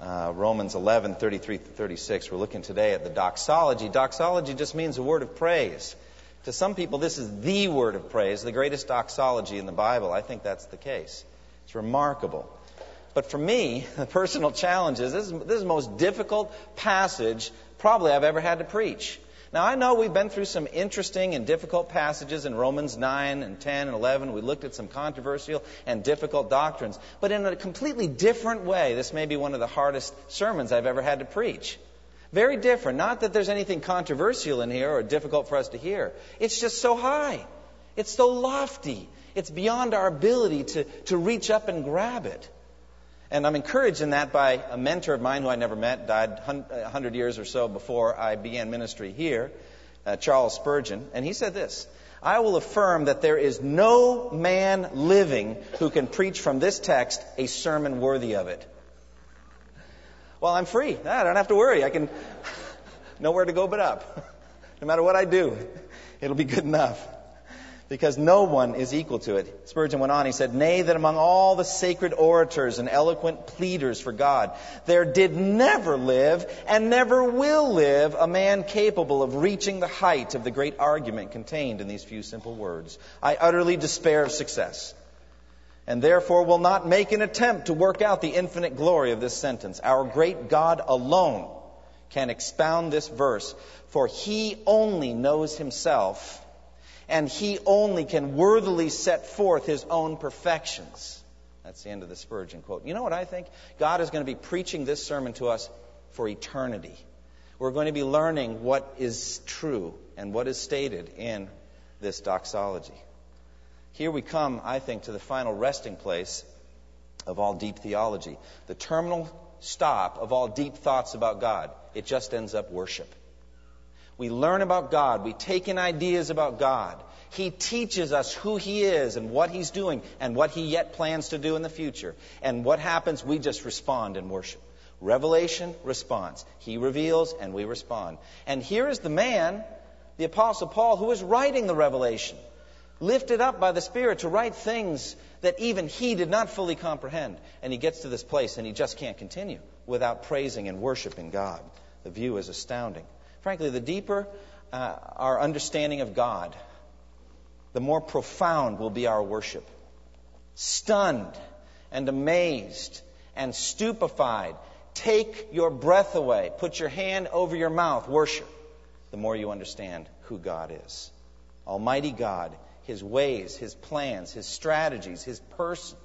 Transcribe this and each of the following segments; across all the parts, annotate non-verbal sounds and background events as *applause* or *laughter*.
uh, Romans 11, 33 36. We're looking today at the doxology. Doxology just means a word of praise. To some people, this is the word of praise, the greatest doxology in the Bible. I think that's the case. It's remarkable. But for me, *laughs* the personal challenge is this, is this is the most difficult passage probably I've ever had to preach. Now, I know we've been through some interesting and difficult passages in Romans 9 and 10 and 11. We looked at some controversial and difficult doctrines. But in a completely different way, this may be one of the hardest sermons I've ever had to preach. Very different. Not that there's anything controversial in here or difficult for us to hear. It's just so high. It's so lofty. It's beyond our ability to, to reach up and grab it. And I'm encouraged in that by a mentor of mine who I never met, died 100 years or so before I began ministry here, uh, Charles Spurgeon. And he said this I will affirm that there is no man living who can preach from this text a sermon worthy of it. Well, I'm free. I don't have to worry. I can *laughs* nowhere to go but up. *laughs* No matter what I do, it'll be good enough because no one is equal to it. Spurgeon went on, he said, Nay, that among all the sacred orators and eloquent pleaders for God, there did never live and never will live a man capable of reaching the height of the great argument contained in these few simple words. I utterly despair of success, and therefore will not make an attempt to work out the infinite glory of this sentence. Our great God alone can expound this verse, for he only knows himself and he only can worthily set forth his own perfections. That's the end of the Spurgeon quote. You know what I think? God is going to be preaching this sermon to us for eternity. We're going to be learning what is true and what is stated in this doxology. Here we come, I think, to the final resting place of all deep theology, the terminal stop of all deep thoughts about God. It just ends up worship. We learn about God. We take in ideas about God. He teaches us who He is and what He's doing and what He yet plans to do in the future. And what happens? We just respond in worship. Revelation, response. He reveals and we respond. And here is the man, the Apostle Paul, who is writing the revelation, lifted up by the Spirit to write things that even he did not fully comprehend. And he gets to this place and he just can't continue without praising and worshiping God. The view is astounding. Frankly, the deeper uh, our understanding of God, the more profound will be our worship. Stunned and amazed and stupefied, take your breath away, put your hand over your mouth, worship, the more you understand who God is. Almighty God, His ways, His plans, His strategies, His person.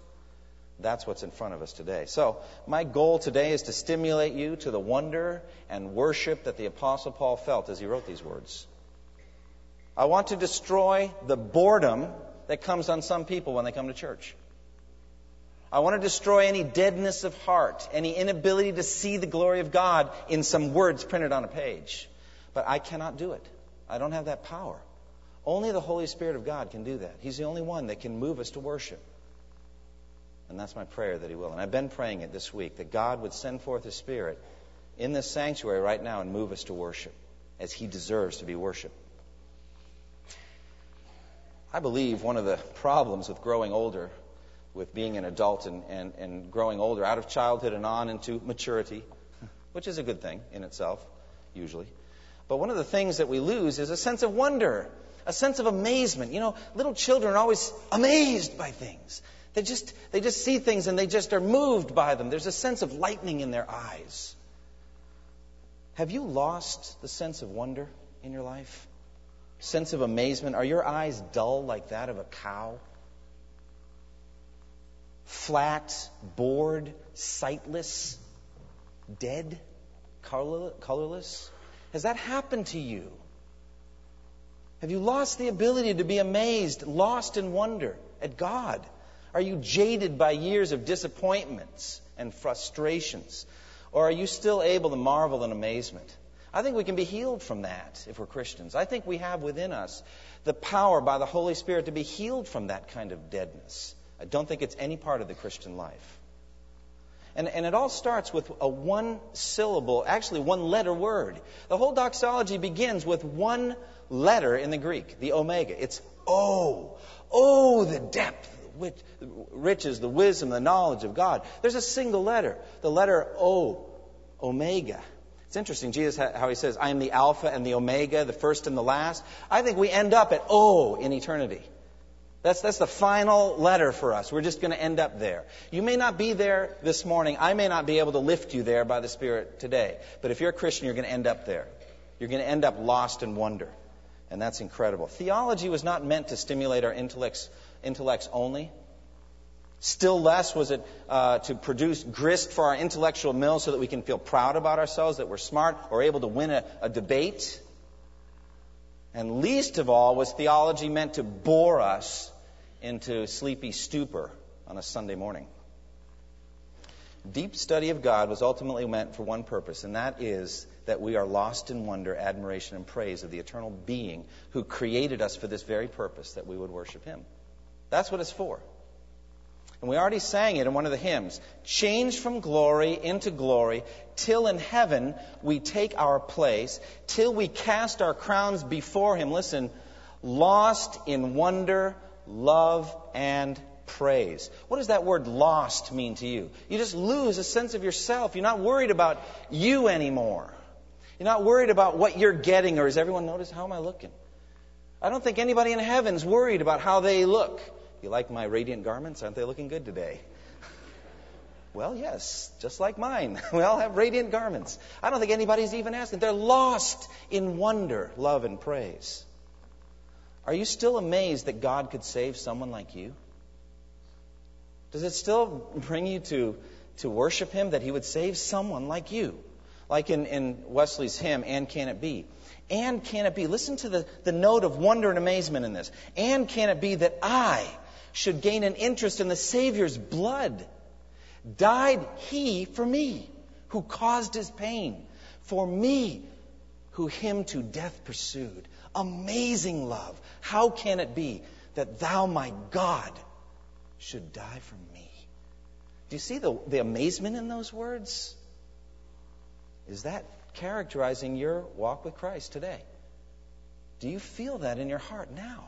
That's what's in front of us today. So, my goal today is to stimulate you to the wonder and worship that the Apostle Paul felt as he wrote these words. I want to destroy the boredom that comes on some people when they come to church. I want to destroy any deadness of heart, any inability to see the glory of God in some words printed on a page. But I cannot do it. I don't have that power. Only the Holy Spirit of God can do that. He's the only one that can move us to worship. And that's my prayer that He will. And I've been praying it this week that God would send forth His Spirit in this sanctuary right now and move us to worship as He deserves to be worshiped. I believe one of the problems with growing older, with being an adult and, and, and growing older out of childhood and on into maturity, which is a good thing in itself, usually. But one of the things that we lose is a sense of wonder, a sense of amazement. You know, little children are always amazed by things. They just, they just see things and they just are moved by them. There's a sense of lightning in their eyes. Have you lost the sense of wonder in your life? Sense of amazement? Are your eyes dull like that of a cow? Flat, bored, sightless, dead, colorless? Has that happened to you? Have you lost the ability to be amazed, lost in wonder at God? Are you jaded by years of disappointments and frustrations? Or are you still able to marvel in amazement? I think we can be healed from that if we're Christians. I think we have within us the power by the Holy Spirit to be healed from that kind of deadness. I don't think it's any part of the Christian life. And, and it all starts with a one syllable, actually one letter word. The whole doxology begins with one letter in the Greek, the omega. It's O. Oh, the depth, riches, the wisdom, the knowledge of God. There's a single letter, the letter O, omega. It's interesting, Jesus, how he says, I am the Alpha and the Omega, the first and the last. I think we end up at O in eternity. That's, that's the final letter for us. We're just going to end up there. You may not be there this morning. I may not be able to lift you there by the Spirit today. But if you're a Christian, you're going to end up there. You're going to end up lost in wonder. And that's incredible. Theology was not meant to stimulate our intellects, intellects only. Still less was it uh, to produce grist for our intellectual mill so that we can feel proud about ourselves, that we're smart or able to win a, a debate. And least of all was theology meant to bore us into sleepy stupor on a Sunday morning. Deep study of God was ultimately meant for one purpose, and that is that we are lost in wonder, admiration, and praise of the eternal being who created us for this very purpose, that we would worship Him. That's what it's for. And we already sang it in one of the hymns. Change from glory into glory, till in heaven we take our place, till we cast our crowns before Him. Listen, lost in wonder, love, and praise. What does that word lost mean to you? You just lose a sense of yourself. You're not worried about you anymore. You're not worried about what you're getting or does everyone notice how am I looking? I don't think anybody in heaven's worried about how they look. You like my radiant garments? Aren't they looking good today? *laughs* Well, yes, just like mine. *laughs* We all have radiant garments. I don't think anybody's even asking. They're lost in wonder, love, and praise. Are you still amazed that God could save someone like you? Does it still bring you to, to worship Him that He would save someone like you? Like in, in Wesley's hymn, And Can It Be? And can it be, listen to the, the note of wonder and amazement in this. And can it be that I, should gain an interest in the Savior's blood. Died he for me, who caused his pain, for me, who him to death pursued. Amazing love. How can it be that thou, my God, should die for me? Do you see the, the amazement in those words? Is that characterizing your walk with Christ today? Do you feel that in your heart now?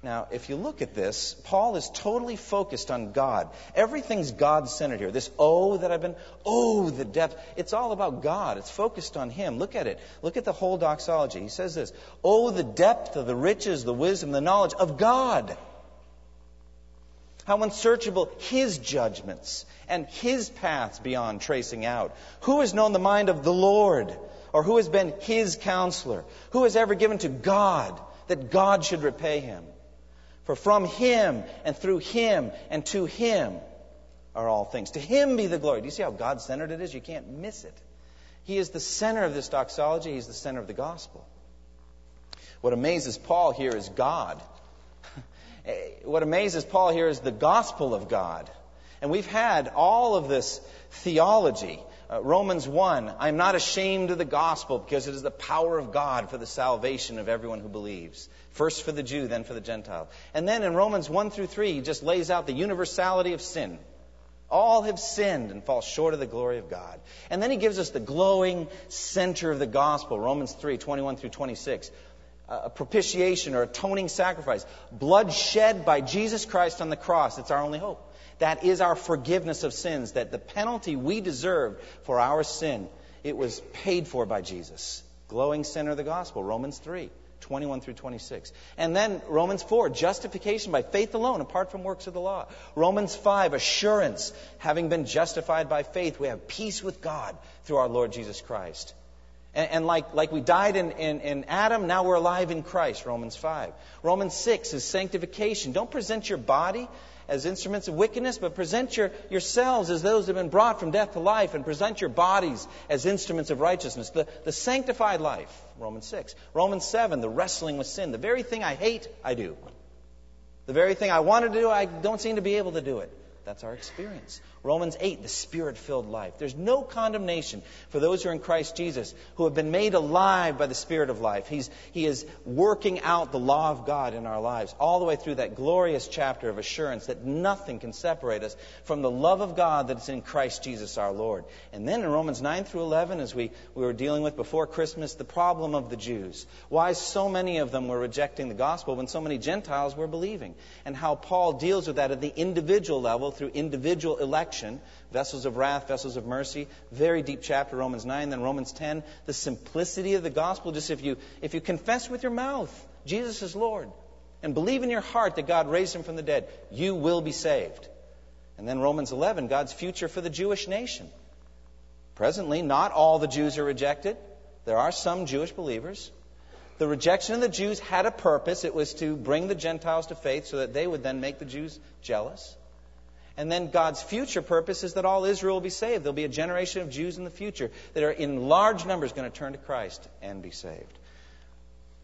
Now, if you look at this, Paul is totally focused on God. Everything's God centered here. This oh that I've been, oh, the depth. It's all about God. It's focused on Him. Look at it. Look at the whole doxology. He says this Oh, the depth of the riches, the wisdom, the knowledge of God. How unsearchable His judgments and His paths beyond tracing out. Who has known the mind of the Lord? Or who has been His counselor? Who has ever given to God that God should repay him? For from him and through him and to him are all things. To him be the glory. Do you see how God centered it is? You can't miss it. He is the center of this doxology, he's the center of the gospel. What amazes Paul here is God. *laughs* what amazes Paul here is the gospel of God. And we've had all of this theology. Uh, Romans 1 I am not ashamed of the gospel because it is the power of God for the salvation of everyone who believes. First for the Jew, then for the Gentile. And then in Romans 1 through 3, he just lays out the universality of sin. All have sinned and fall short of the glory of God. And then he gives us the glowing center of the gospel, Romans 3 21 through 26. A propitiation or atoning sacrifice. Blood shed by Jesus Christ on the cross. It's our only hope. That is our forgiveness of sins, that the penalty we deserved for our sin, it was paid for by Jesus. Glowing center of the gospel, Romans 3. 21 through 26. And then Romans 4, justification by faith alone, apart from works of the law. Romans 5, assurance, having been justified by faith, we have peace with God through our Lord Jesus Christ. And, like, like we died in, in, in Adam, now we're alive in Christ, Romans 5. Romans 6 is sanctification. Don't present your body as instruments of wickedness, but present your, yourselves as those who have been brought from death to life, and present your bodies as instruments of righteousness. The, the sanctified life, Romans 6. Romans 7, the wrestling with sin. The very thing I hate, I do. The very thing I wanted to do, I don't seem to be able to do it. That's our experience. Romans 8, the spirit filled life. There's no condemnation for those who are in Christ Jesus, who have been made alive by the Spirit of life. He's, he is working out the law of God in our lives, all the way through that glorious chapter of assurance that nothing can separate us from the love of God that's in Christ Jesus our Lord. And then in Romans 9 through 11, as we, we were dealing with before Christmas, the problem of the Jews. Why so many of them were rejecting the gospel when so many Gentiles were believing. And how Paul deals with that at the individual level through individual election vessels of wrath, vessels of mercy. Very deep chapter, Romans 9. Then Romans 10, the simplicity of the gospel. Just if you, if you confess with your mouth Jesus is Lord and believe in your heart that God raised him from the dead, you will be saved. And then Romans 11, God's future for the Jewish nation. Presently, not all the Jews are rejected. There are some Jewish believers. The rejection of the Jews had a purpose. It was to bring the Gentiles to faith so that they would then make the Jews jealous. And then God's future purpose is that all Israel will be saved. There'll be a generation of Jews in the future that are in large numbers going to turn to Christ and be saved.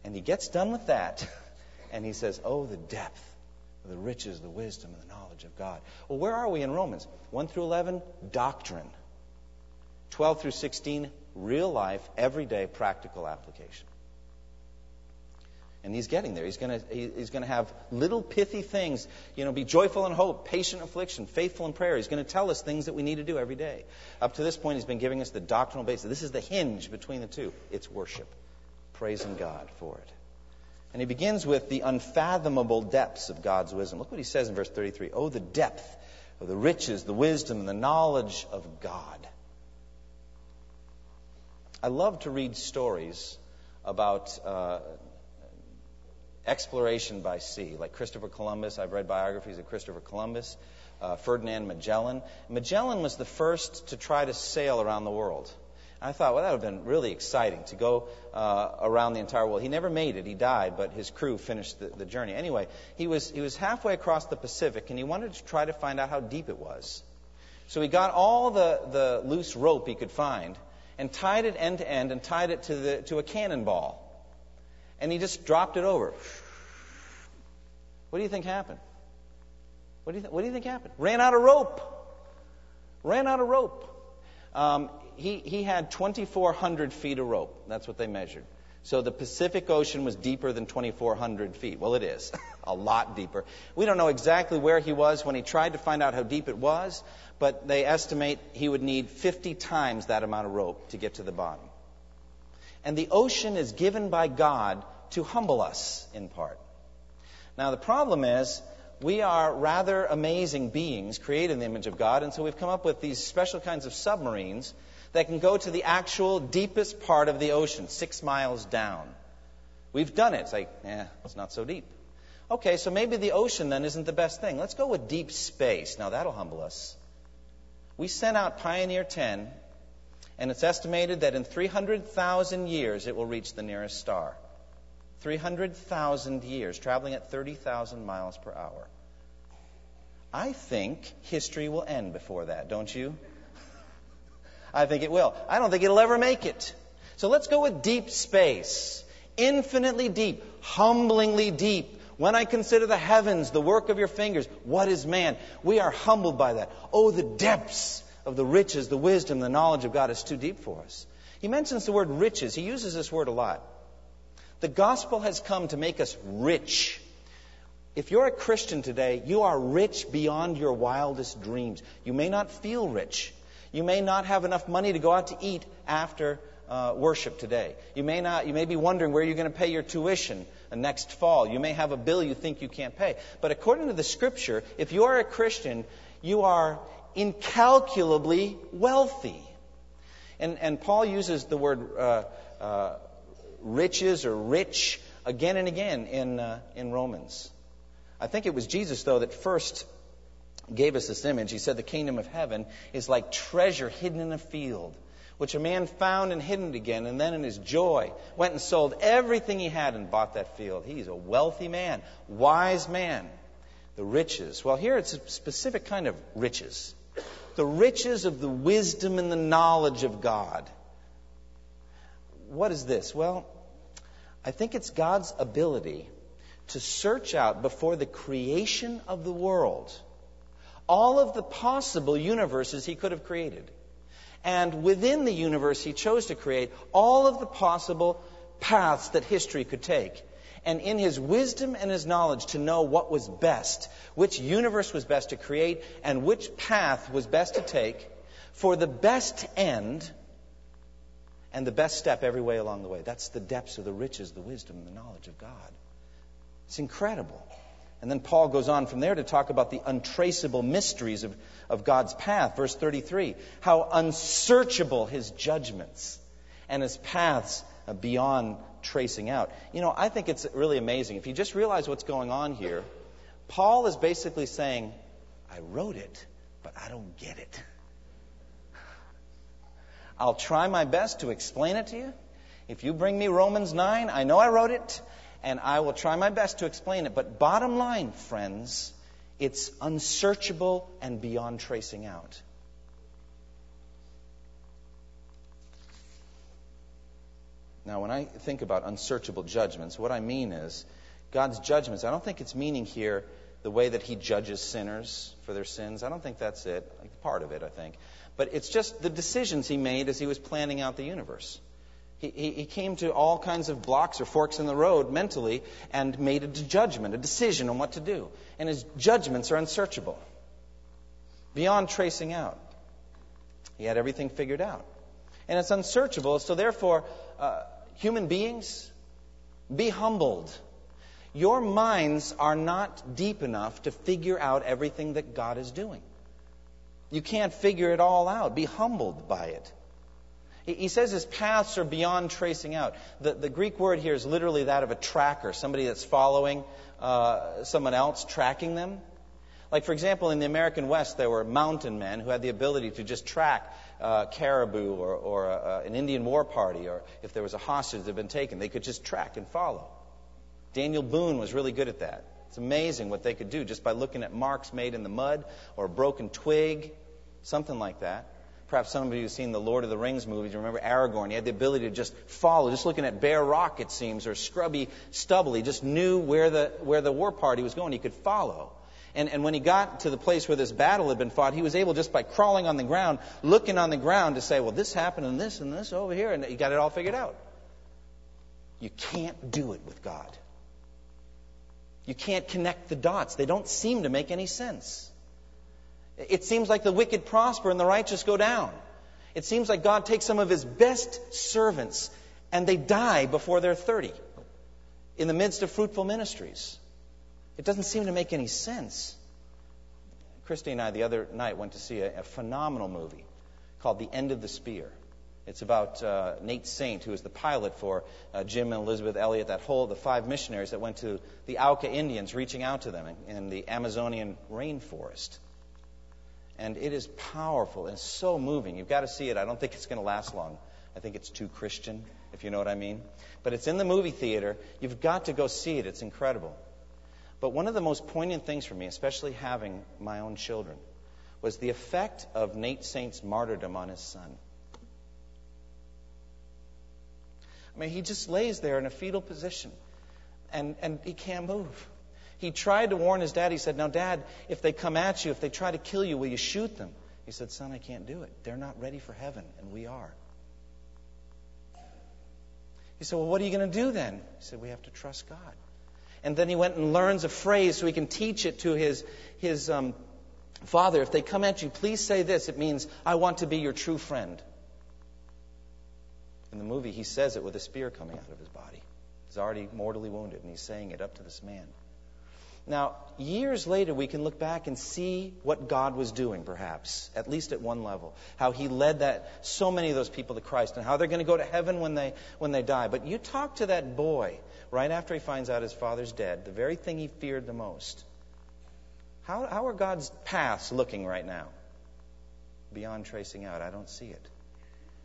And he gets done with that, *laughs* and he says, Oh, the depth the riches, the wisdom, and the knowledge of God. Well, where are we in Romans? 1 through 11, doctrine. 12 through 16, real life, everyday, practical application. And he's getting there. He's going to he's going to have little pithy things. You know, be joyful in hope, patient in affliction, faithful in prayer. He's going to tell us things that we need to do every day. Up to this point, he's been giving us the doctrinal basis. This is the hinge between the two. It's worship, praising God for it. And he begins with the unfathomable depths of God's wisdom. Look what he says in verse 33. Oh, the depth of the riches, the wisdom, and the knowledge of God. I love to read stories about uh, exploration by sea, like Christopher Columbus. I've read biographies of Christopher Columbus, uh, Ferdinand Magellan. Magellan was the first to try to sail around the world. I thought, well, that would have been really exciting to go uh, around the entire world. He never made it. He died, but his crew finished the, the journey. Anyway, he was, he was halfway across the Pacific, and he wanted to try to find out how deep it was. So he got all the, the loose rope he could find and tied it end to end and tied it to, the, to a cannonball and he just dropped it over. What do you think happened? What do you, th- what do you think happened? Ran out of rope. Ran out of rope. Um, he, he had 2,400 feet of rope. That's what they measured. So the Pacific Ocean was deeper than 2,400 feet. Well, it is. *laughs* a lot deeper. We don't know exactly where he was when he tried to find out how deep it was, but they estimate he would need 50 times that amount of rope to get to the bottom. And the ocean is given by God to humble us in part. Now, the problem is, we are rather amazing beings created in the image of God, and so we've come up with these special kinds of submarines that can go to the actual deepest part of the ocean, six miles down. We've done it. It's like, eh, it's not so deep. Okay, so maybe the ocean then isn't the best thing. Let's go with deep space. Now, that'll humble us. We sent out Pioneer 10 and it's estimated that in 300,000 years it will reach the nearest star. 300,000 years, traveling at 30,000 miles per hour. I think history will end before that, don't you? I think it will. I don't think it'll ever make it. So let's go with deep space. Infinitely deep, humblingly deep. When I consider the heavens, the work of your fingers, what is man? We are humbled by that. Oh, the depths of the riches, the wisdom, the knowledge of God is too deep for us. He mentions the word riches. He uses this word a lot. The gospel has come to make us rich. If you're a Christian today, you are rich beyond your wildest dreams. You may not feel rich. You may not have enough money to go out to eat after uh, worship today. You may not. You may be wondering where you're going to pay your tuition next fall. You may have a bill you think you can't pay. But according to the Scripture, if you are a Christian, you are incalculably wealthy. And, and Paul uses the word uh, uh, riches or rich again and again in, uh, in Romans. I think it was Jesus, though, that first gave us this image. He said the kingdom of heaven is like treasure hidden in a field, which a man found and hidden again, and then in his joy went and sold everything he had and bought that field. He's a wealthy man, wise man. The riches. Well, here it's a specific kind of riches the riches of the wisdom and the knowledge of God. What is this? Well, I think it's God's ability to search out before the creation of the world all of the possible universes he could have created. And within the universe he chose to create, all of the possible paths that history could take. And in his wisdom and his knowledge to know what was best, which universe was best to create, and which path was best to take for the best end and the best step every way along the way. That's the depths of the riches, the wisdom, and the knowledge of God. It's incredible. And then Paul goes on from there to talk about the untraceable mysteries of, of God's path. Verse 33 how unsearchable his judgments and his paths beyond tracing out. You know, I think it's really amazing. If you just realize what's going on here, Paul is basically saying, I wrote it, but I don't get it. I'll try my best to explain it to you. If you bring me Romans 9, I know I wrote it, and I will try my best to explain it. But bottom line, friends, it's unsearchable and beyond tracing out. Now, when I think about unsearchable judgments, what I mean is God's judgments. I don't think it's meaning here the way that He judges sinners for their sins. I don't think that's it. Part of it, I think. But it's just the decisions He made as He was planning out the universe. He, he, he came to all kinds of blocks or forks in the road mentally and made a judgment, a decision on what to do. And his judgments are unsearchable, beyond tracing out. He had everything figured out. And it's unsearchable, so therefore, uh, human beings, be humbled. Your minds are not deep enough to figure out everything that God is doing. You can't figure it all out. Be humbled by it. He says his paths are beyond tracing out. The, the Greek word here is literally that of a tracker, somebody that's following uh, someone else, tracking them. Like, for example, in the American West, there were mountain men who had the ability to just track uh, caribou or, or uh, an Indian war party, or if there was a hostage that had been taken, they could just track and follow. Daniel Boone was really good at that. It's amazing what they could do just by looking at marks made in the mud or a broken twig, something like that. Perhaps some of you have seen the Lord of the Rings movies. Remember Aragorn. He had the ability to just follow, just looking at bare rock, it seems, or scrubby stubble. He just knew where the, where the war party was going. He could follow. And, and when he got to the place where this battle had been fought, he was able, just by crawling on the ground, looking on the ground, to say, well, this happened and this and this over here, and he got it all figured out. You can't do it with God. You can't connect the dots. They don't seem to make any sense. It seems like the wicked prosper and the righteous go down. It seems like God takes some of his best servants and they die before they're 30 in the midst of fruitful ministries. It doesn't seem to make any sense. Christy and I, the other night, went to see a, a phenomenal movie called The End of the Spear. It's about uh, Nate Saint, who is the pilot for uh, Jim and Elizabeth Elliot, that whole, the five missionaries that went to the Auca Indians, reaching out to them in, in the Amazonian rainforest. And it is powerful and so moving. You've got to see it. I don't think it's going to last long. I think it's too Christian, if you know what I mean. But it's in the movie theater. You've got to go see it. It's incredible. But one of the most poignant things for me, especially having my own children, was the effect of Nate Saint's martyrdom on his son. I mean, he just lays there in a fetal position and, and he can't move. He tried to warn his dad. He said, Now, dad, if they come at you, if they try to kill you, will you shoot them? He said, Son, I can't do it. They're not ready for heaven, and we are. He said, Well, what are you going to do then? He said, We have to trust God. And then he went and learns a phrase so he can teach it to his, his um, father. If they come at you, please say this. It means, I want to be your true friend. In the movie, he says it with a spear coming out of his body. He's already mortally wounded, and he's saying it up to this man. Now, years later, we can look back and see what God was doing, perhaps, at least at one level. How He led that so many of those people to Christ and how they're going to go to heaven when they, when they die. But you talk to that boy right after he finds out his father's dead, the very thing he feared the most. How, how are God's paths looking right now? Beyond tracing out, I don't see it.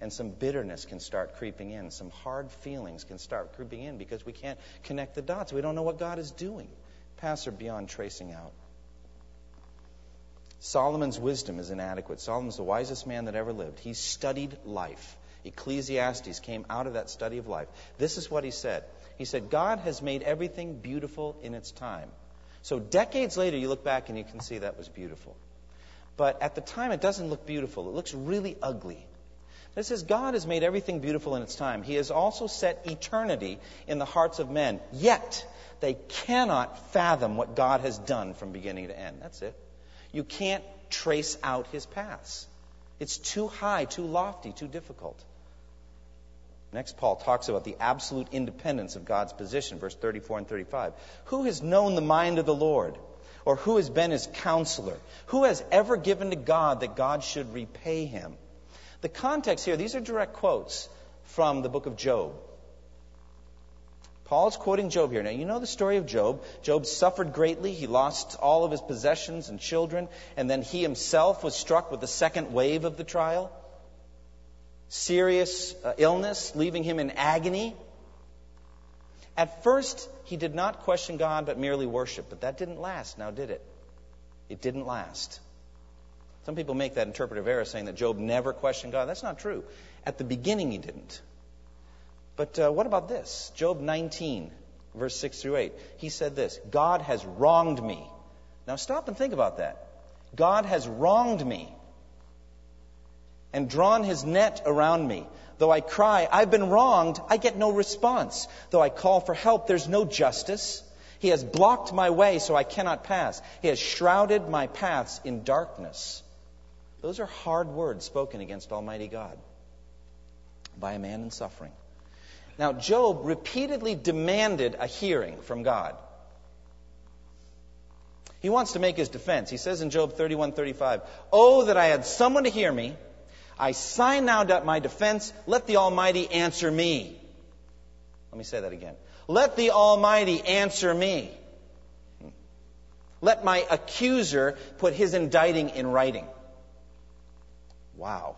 And some bitterness can start creeping in. Some hard feelings can start creeping in because we can't connect the dots. We don't know what God is doing paths are beyond tracing out. Solomon's wisdom is inadequate. Solomon's the wisest man that ever lived. He studied life. Ecclesiastes came out of that study of life. This is what he said. He said, God has made everything beautiful in its time. So decades later, you look back and you can see that was beautiful. but at the time it doesn't look beautiful. It looks really ugly. It says God has made everything beautiful in its time. He has also set eternity in the hearts of men. Yet they cannot fathom what God has done from beginning to end. That's it. You can't trace out his paths. It's too high, too lofty, too difficult. Next, Paul talks about the absolute independence of God's position, verse 34 and 35. Who has known the mind of the Lord? Or who has been his counselor? Who has ever given to God that God should repay him? The context here, these are direct quotes from the book of Job. Paul's quoting Job here. Now, you know the story of Job. Job suffered greatly. He lost all of his possessions and children, and then he himself was struck with the second wave of the trial. Serious uh, illness, leaving him in agony. At first, he did not question God, but merely worship. But that didn't last, now did it? It didn't last. Some people make that interpretive error saying that Job never questioned God. That's not true. At the beginning, he didn't. But uh, what about this? Job 19, verse 6 through 8. He said this God has wronged me. Now stop and think about that. God has wronged me and drawn his net around me. Though I cry, I've been wronged, I get no response. Though I call for help, there's no justice. He has blocked my way so I cannot pass. He has shrouded my paths in darkness. Those are hard words spoken against Almighty God by a man in suffering. Now, Job repeatedly demanded a hearing from God. He wants to make his defense. He says in Job 31:35, "Oh that I had someone to hear me. I sign now my defense. Let the Almighty answer me." Let me say that again. Let the Almighty answer me. Let my accuser put his indicting in writing. Wow.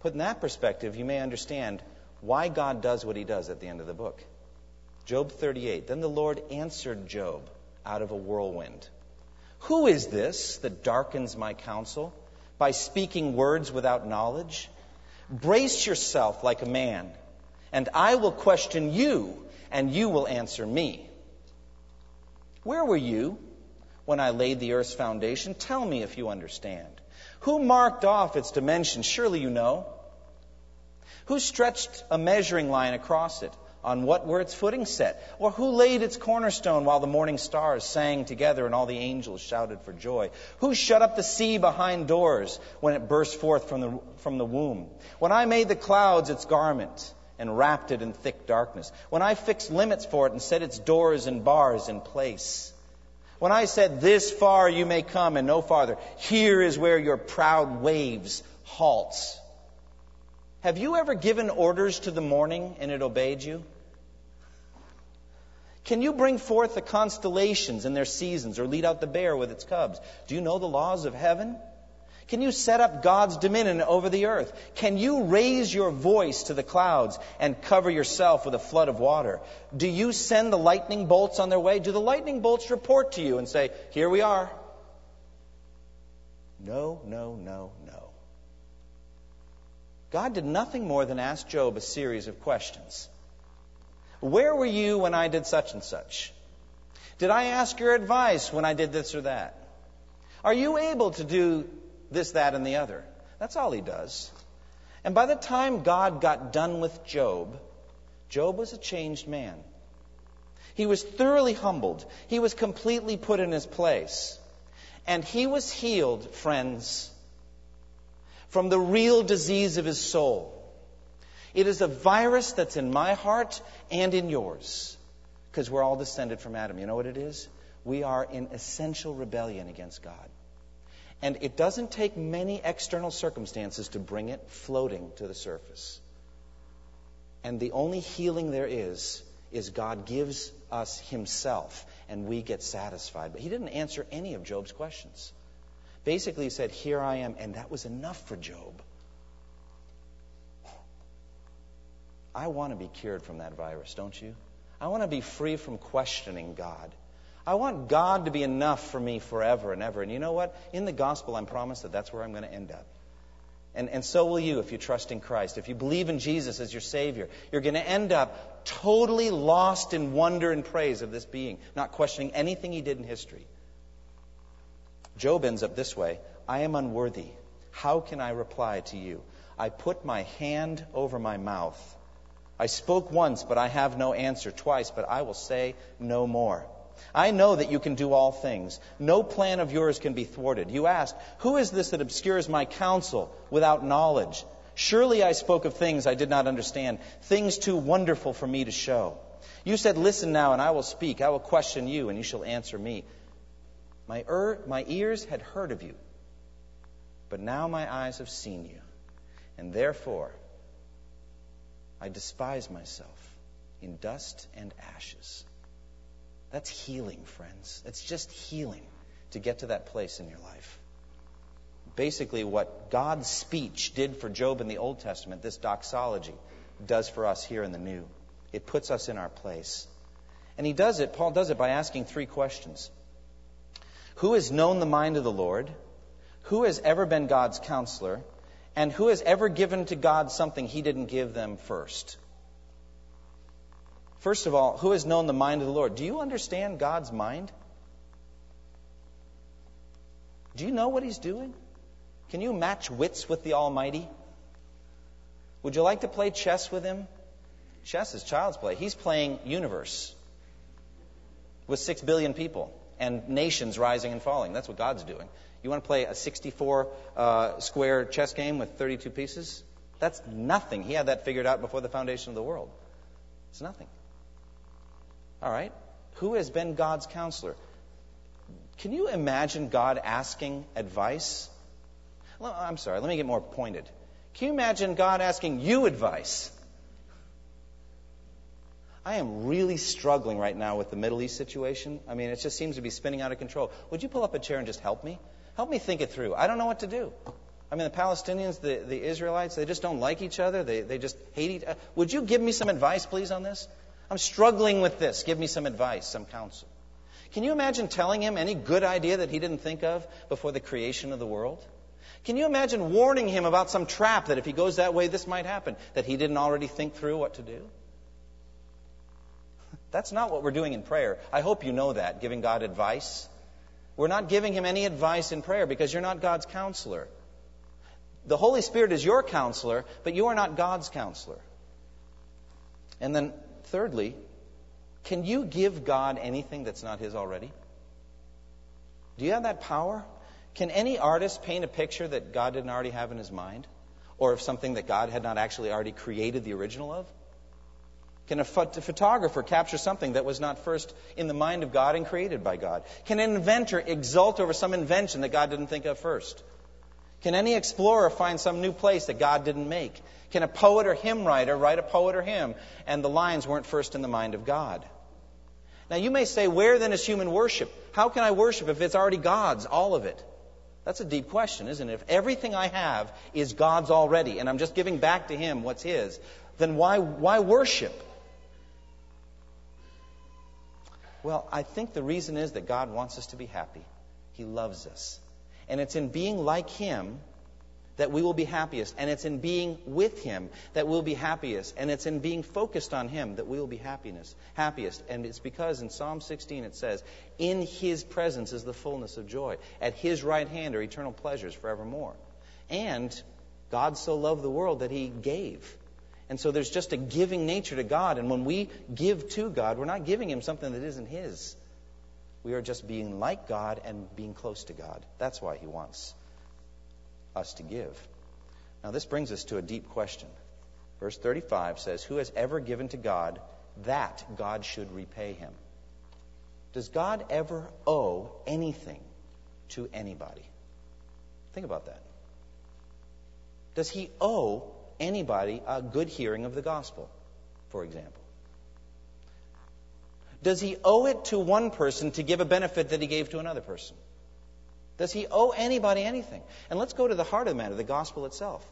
Put in that perspective, you may understand why God does what he does at the end of the book. Job 38. Then the Lord answered Job out of a whirlwind. Who is this that darkens my counsel by speaking words without knowledge? Brace yourself like a man, and I will question you, and you will answer me. Where were you when I laid the earth's foundation? Tell me if you understand. Who marked off its dimensions? Surely you know. Who stretched a measuring line across it? On what were its footing set? Or who laid its cornerstone while the morning stars sang together and all the angels shouted for joy? Who shut up the sea behind doors when it burst forth from the, from the womb? When I made the clouds its garment and wrapped it in thick darkness? When I fixed limits for it and set its doors and bars in place? When I said, This far you may come and no farther, here is where your proud waves halts. Have you ever given orders to the morning and it obeyed you? Can you bring forth the constellations in their seasons or lead out the bear with its cubs? Do you know the laws of heaven? Can you set up God's dominion over the earth? Can you raise your voice to the clouds and cover yourself with a flood of water? Do you send the lightning bolts on their way? Do the lightning bolts report to you and say, Here we are? No, no, no, no. God did nothing more than ask Job a series of questions. Where were you when I did such and such? Did I ask your advice when I did this or that? Are you able to do this, that, and the other? That's all he does. And by the time God got done with Job, Job was a changed man. He was thoroughly humbled. He was completely put in his place. And he was healed, friends, from the real disease of his soul. It is a virus that's in my heart and in yours because we're all descended from Adam. You know what it is? We are in essential rebellion against God. And it doesn't take many external circumstances to bring it floating to the surface. And the only healing there is, is God gives us Himself and we get satisfied. But He didn't answer any of Job's questions basically He said, Here I am. And that was enough for Job. I want to be cured from that virus, don't you? I want to be free from questioning God. I want God to be enough for me forever and ever. And you know what? In the gospel, I'm promised that that's where I'm going to end up. And, and so will you if you trust in Christ. If you believe in Jesus as your Savior, you're going to end up totally lost in wonder and praise of this being, not questioning anything he did in history. Job ends up this way I am unworthy. How can I reply to you? I put my hand over my mouth. I spoke once, but I have no answer. Twice, but I will say no more. I know that you can do all things. No plan of yours can be thwarted. You asked, Who is this that obscures my counsel without knowledge? Surely I spoke of things I did not understand, things too wonderful for me to show. You said, Listen now, and I will speak. I will question you, and you shall answer me. My, er, my ears had heard of you, but now my eyes have seen you. And therefore, I despise myself in dust and ashes. That's healing, friends. That's just healing to get to that place in your life. Basically, what God's speech did for Job in the Old Testament, this doxology, does for us here in the New. It puts us in our place. And he does it, Paul does it by asking three questions Who has known the mind of the Lord? Who has ever been God's counselor? And who has ever given to God something he didn't give them first? First of all, who has known the mind of the Lord? Do you understand God's mind? Do you know what he's doing? Can you match wits with the Almighty? Would you like to play chess with him? Chess is child's play. He's playing universe with six billion people and nations rising and falling. That's what God's doing. You want to play a 64 uh, square chess game with 32 pieces? That's nothing. He had that figured out before the foundation of the world. It's nothing. All right? Who has been God's counselor? Can you imagine God asking advice? Well, I'm sorry, let me get more pointed. Can you imagine God asking you advice? I am really struggling right now with the Middle East situation. I mean, it just seems to be spinning out of control. Would you pull up a chair and just help me? Help me think it through. I don't know what to do. I mean, the Palestinians, the, the Israelites, they just don't like each other. They, they just hate each other. Would you give me some advice, please, on this? I'm struggling with this. Give me some advice, some counsel. Can you imagine telling him any good idea that he didn't think of before the creation of the world? Can you imagine warning him about some trap that if he goes that way, this might happen, that he didn't already think through what to do? *laughs* That's not what we're doing in prayer. I hope you know that, giving God advice. We're not giving him any advice in prayer because you're not God's counselor. The Holy Spirit is your counselor, but you are not God's counselor. And then, thirdly, can you give God anything that's not His already? Do you have that power? Can any artist paint a picture that God didn't already have in his mind? Or of something that God had not actually already created the original of? Can a photographer capture something that was not first in the mind of God and created by God? Can an inventor exult over some invention that God didn't think of first? Can any explorer find some new place that God didn't make? Can a poet or hymn writer write a poet or hymn and the lines weren't first in the mind of God? Now you may say, where then is human worship? How can I worship if it's already God's, all of it? That's a deep question, isn't it? If everything I have is God's already and I'm just giving back to Him what's His, then why, why worship? Well, I think the reason is that God wants us to be happy. He loves us. And it's in being like Him that we will be happiest. And it's in being with Him that we'll be happiest. And it's in being focused on Him that we will be happiness, happiest. And it's because in Psalm 16 it says, In His presence is the fullness of joy. At His right hand are eternal pleasures forevermore. And God so loved the world that He gave. And so there's just a giving nature to God. And when we give to God, we're not giving Him something that isn't His. We are just being like God and being close to God. That's why He wants us to give. Now, this brings us to a deep question. Verse 35 says, Who has ever given to God that God should repay him? Does God ever owe anything to anybody? Think about that. Does he owe anybody a good hearing of the gospel, for example? Does he owe it to one person to give a benefit that he gave to another person? Does he owe anybody anything? And let's go to the heart of the matter, the gospel itself.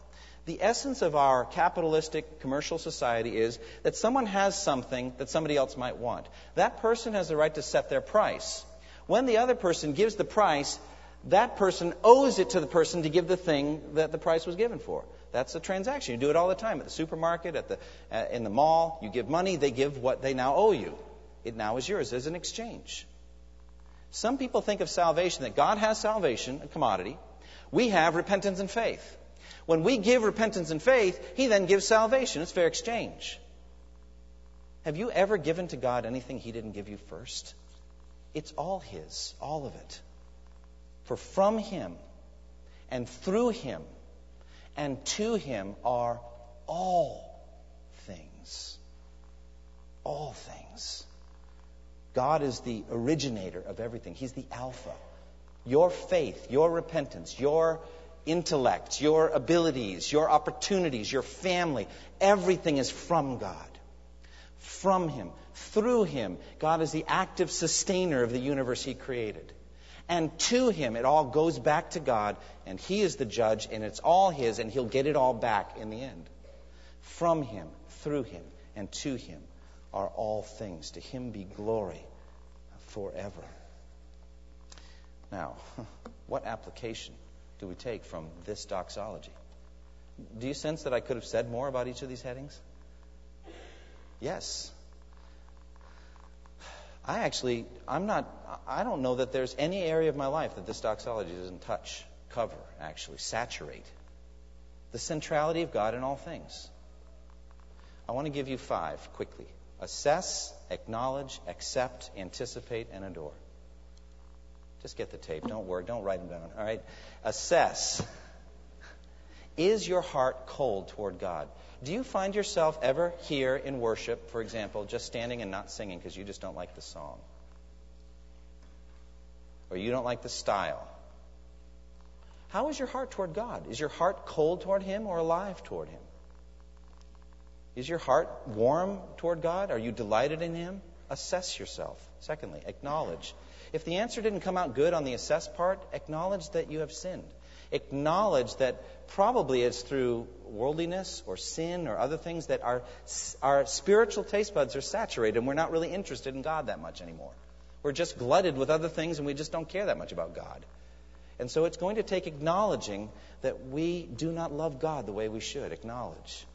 The essence of our capitalistic commercial society is that someone has something that somebody else might want. That person has the right to set their price. When the other person gives the price, that person owes it to the person to give the thing that the price was given for. That's a transaction. You do it all the time at the supermarket, at the, uh, in the mall. You give money, they give what they now owe you. It now is yours as an exchange. Some people think of salvation that God has salvation, a commodity. We have repentance and faith. When we give repentance and faith, He then gives salvation. It's fair exchange. Have you ever given to God anything He didn't give you first? It's all His, all of it. For from Him and through Him and to Him are all things. All things. God is the originator of everything, He's the Alpha. Your faith, your repentance, your intellect, your abilities, your opportunities, your family, everything is from God. From Him, through Him. God is the active sustainer of the universe He created. And to Him, it all goes back to God, and He is the judge, and it's all His, and He'll get it all back in the end. From Him, through Him, and to Him are all things. To Him be glory forever. Now, *laughs* what application do we take from this doxology? Do you sense that I could have said more about each of these headings? Yes. I actually, I'm not, I don't know that there's any area of my life that this doxology doesn't touch, cover, actually, saturate. The centrality of God in all things. I want to give you five quickly assess, acknowledge, accept, anticipate, and adore. Just get the tape. Don't worry. Don't write them down. All right? Assess. Is your heart cold toward God? Do you find yourself ever here in worship, for example, just standing and not singing because you just don't like the song? Or you don't like the style? How is your heart toward God? Is your heart cold toward Him or alive toward Him? Is your heart warm toward God? Are you delighted in Him? Assess yourself. Secondly, acknowledge. If the answer didn't come out good on the assess part, acknowledge that you have sinned. Acknowledge that probably it's through worldliness or sin or other things that our, our spiritual taste buds are saturated and we're not really interested in God that much anymore. We're just glutted with other things and we just don't care that much about God. And so it's going to take acknowledging that we do not love God the way we should. Acknowledge.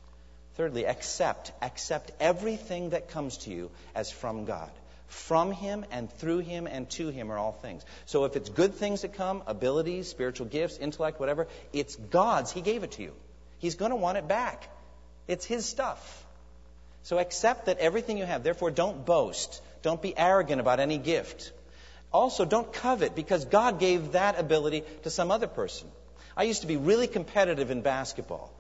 Thirdly, accept. Accept everything that comes to you as from God. From Him and through Him and to Him are all things. So if it's good things that come, abilities, spiritual gifts, intellect, whatever, it's God's. He gave it to you. He's going to want it back. It's His stuff. So accept that everything you have. Therefore, don't boast. Don't be arrogant about any gift. Also, don't covet because God gave that ability to some other person. I used to be really competitive in basketball.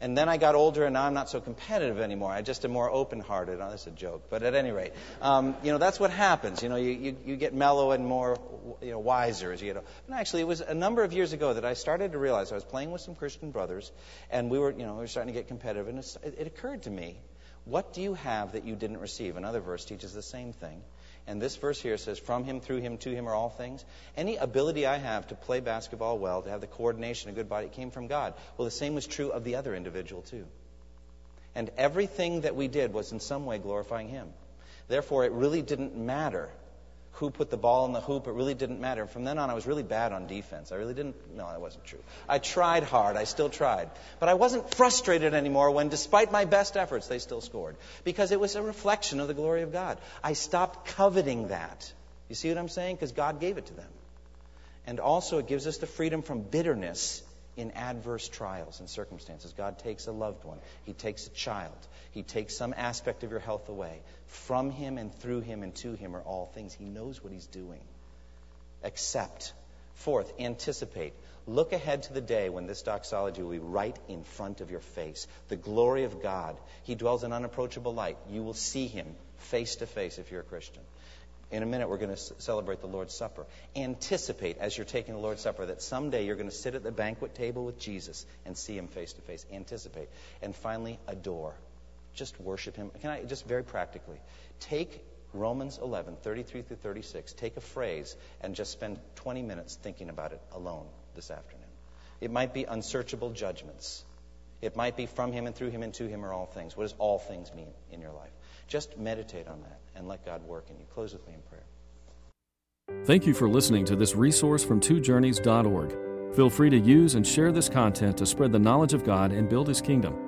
And then I got older, and now I'm not so competitive anymore. I just am more open-hearted. Oh, that's a joke, but at any rate, um, you know that's what happens. You know, you, you, you get mellow and more, you know, wiser as you get. Older. And actually, it was a number of years ago that I started to realize I was playing with some Christian brothers, and we were, you know, we were starting to get competitive, and it, it occurred to me, what do you have that you didn't receive? Another verse teaches the same thing. And this verse here says, From him, through him, to him are all things. Any ability I have to play basketball well, to have the coordination, a good body, came from God. Well, the same was true of the other individual, too. And everything that we did was in some way glorifying him. Therefore, it really didn't matter who put the ball in the hoop. It really didn't matter. From then on, I was really bad on defense. I really didn't. No, that wasn't true. I tried hard. I still tried. But I wasn't frustrated anymore when, despite my best efforts, they still scored. Because it was a reflection of the glory of God. I stopped coveting that. You see what I'm saying? Because God gave it to them. And also, it gives us the freedom from bitterness in adverse trials and circumstances. God takes a loved one, He takes a child, He takes some aspect of your health away. From Him and through Him and to Him are all things. He knows what He's doing. Accept. Fourth, anticipate. Look ahead to the day when this doxology will be right in front of your face. The glory of God. He dwells in unapproachable light. You will see Him face to face if you're a Christian. In a minute, we're going to celebrate the Lord's Supper. Anticipate as you're taking the Lord's Supper that someday you're going to sit at the banquet table with Jesus and see him face to face. Anticipate. And finally, adore. Just worship him. Can I, just very practically, take Romans 11, 33 through 36, take a phrase and just spend 20 minutes thinking about it alone this afternoon. It might be unsearchable judgments. It might be from him and through him and to him are all things. What does all things mean in your life? Just meditate on that and let God work in you. Close with me in prayer. Thank you for listening to this resource from twojourneys.org. Feel free to use and share this content to spread the knowledge of God and build His kingdom.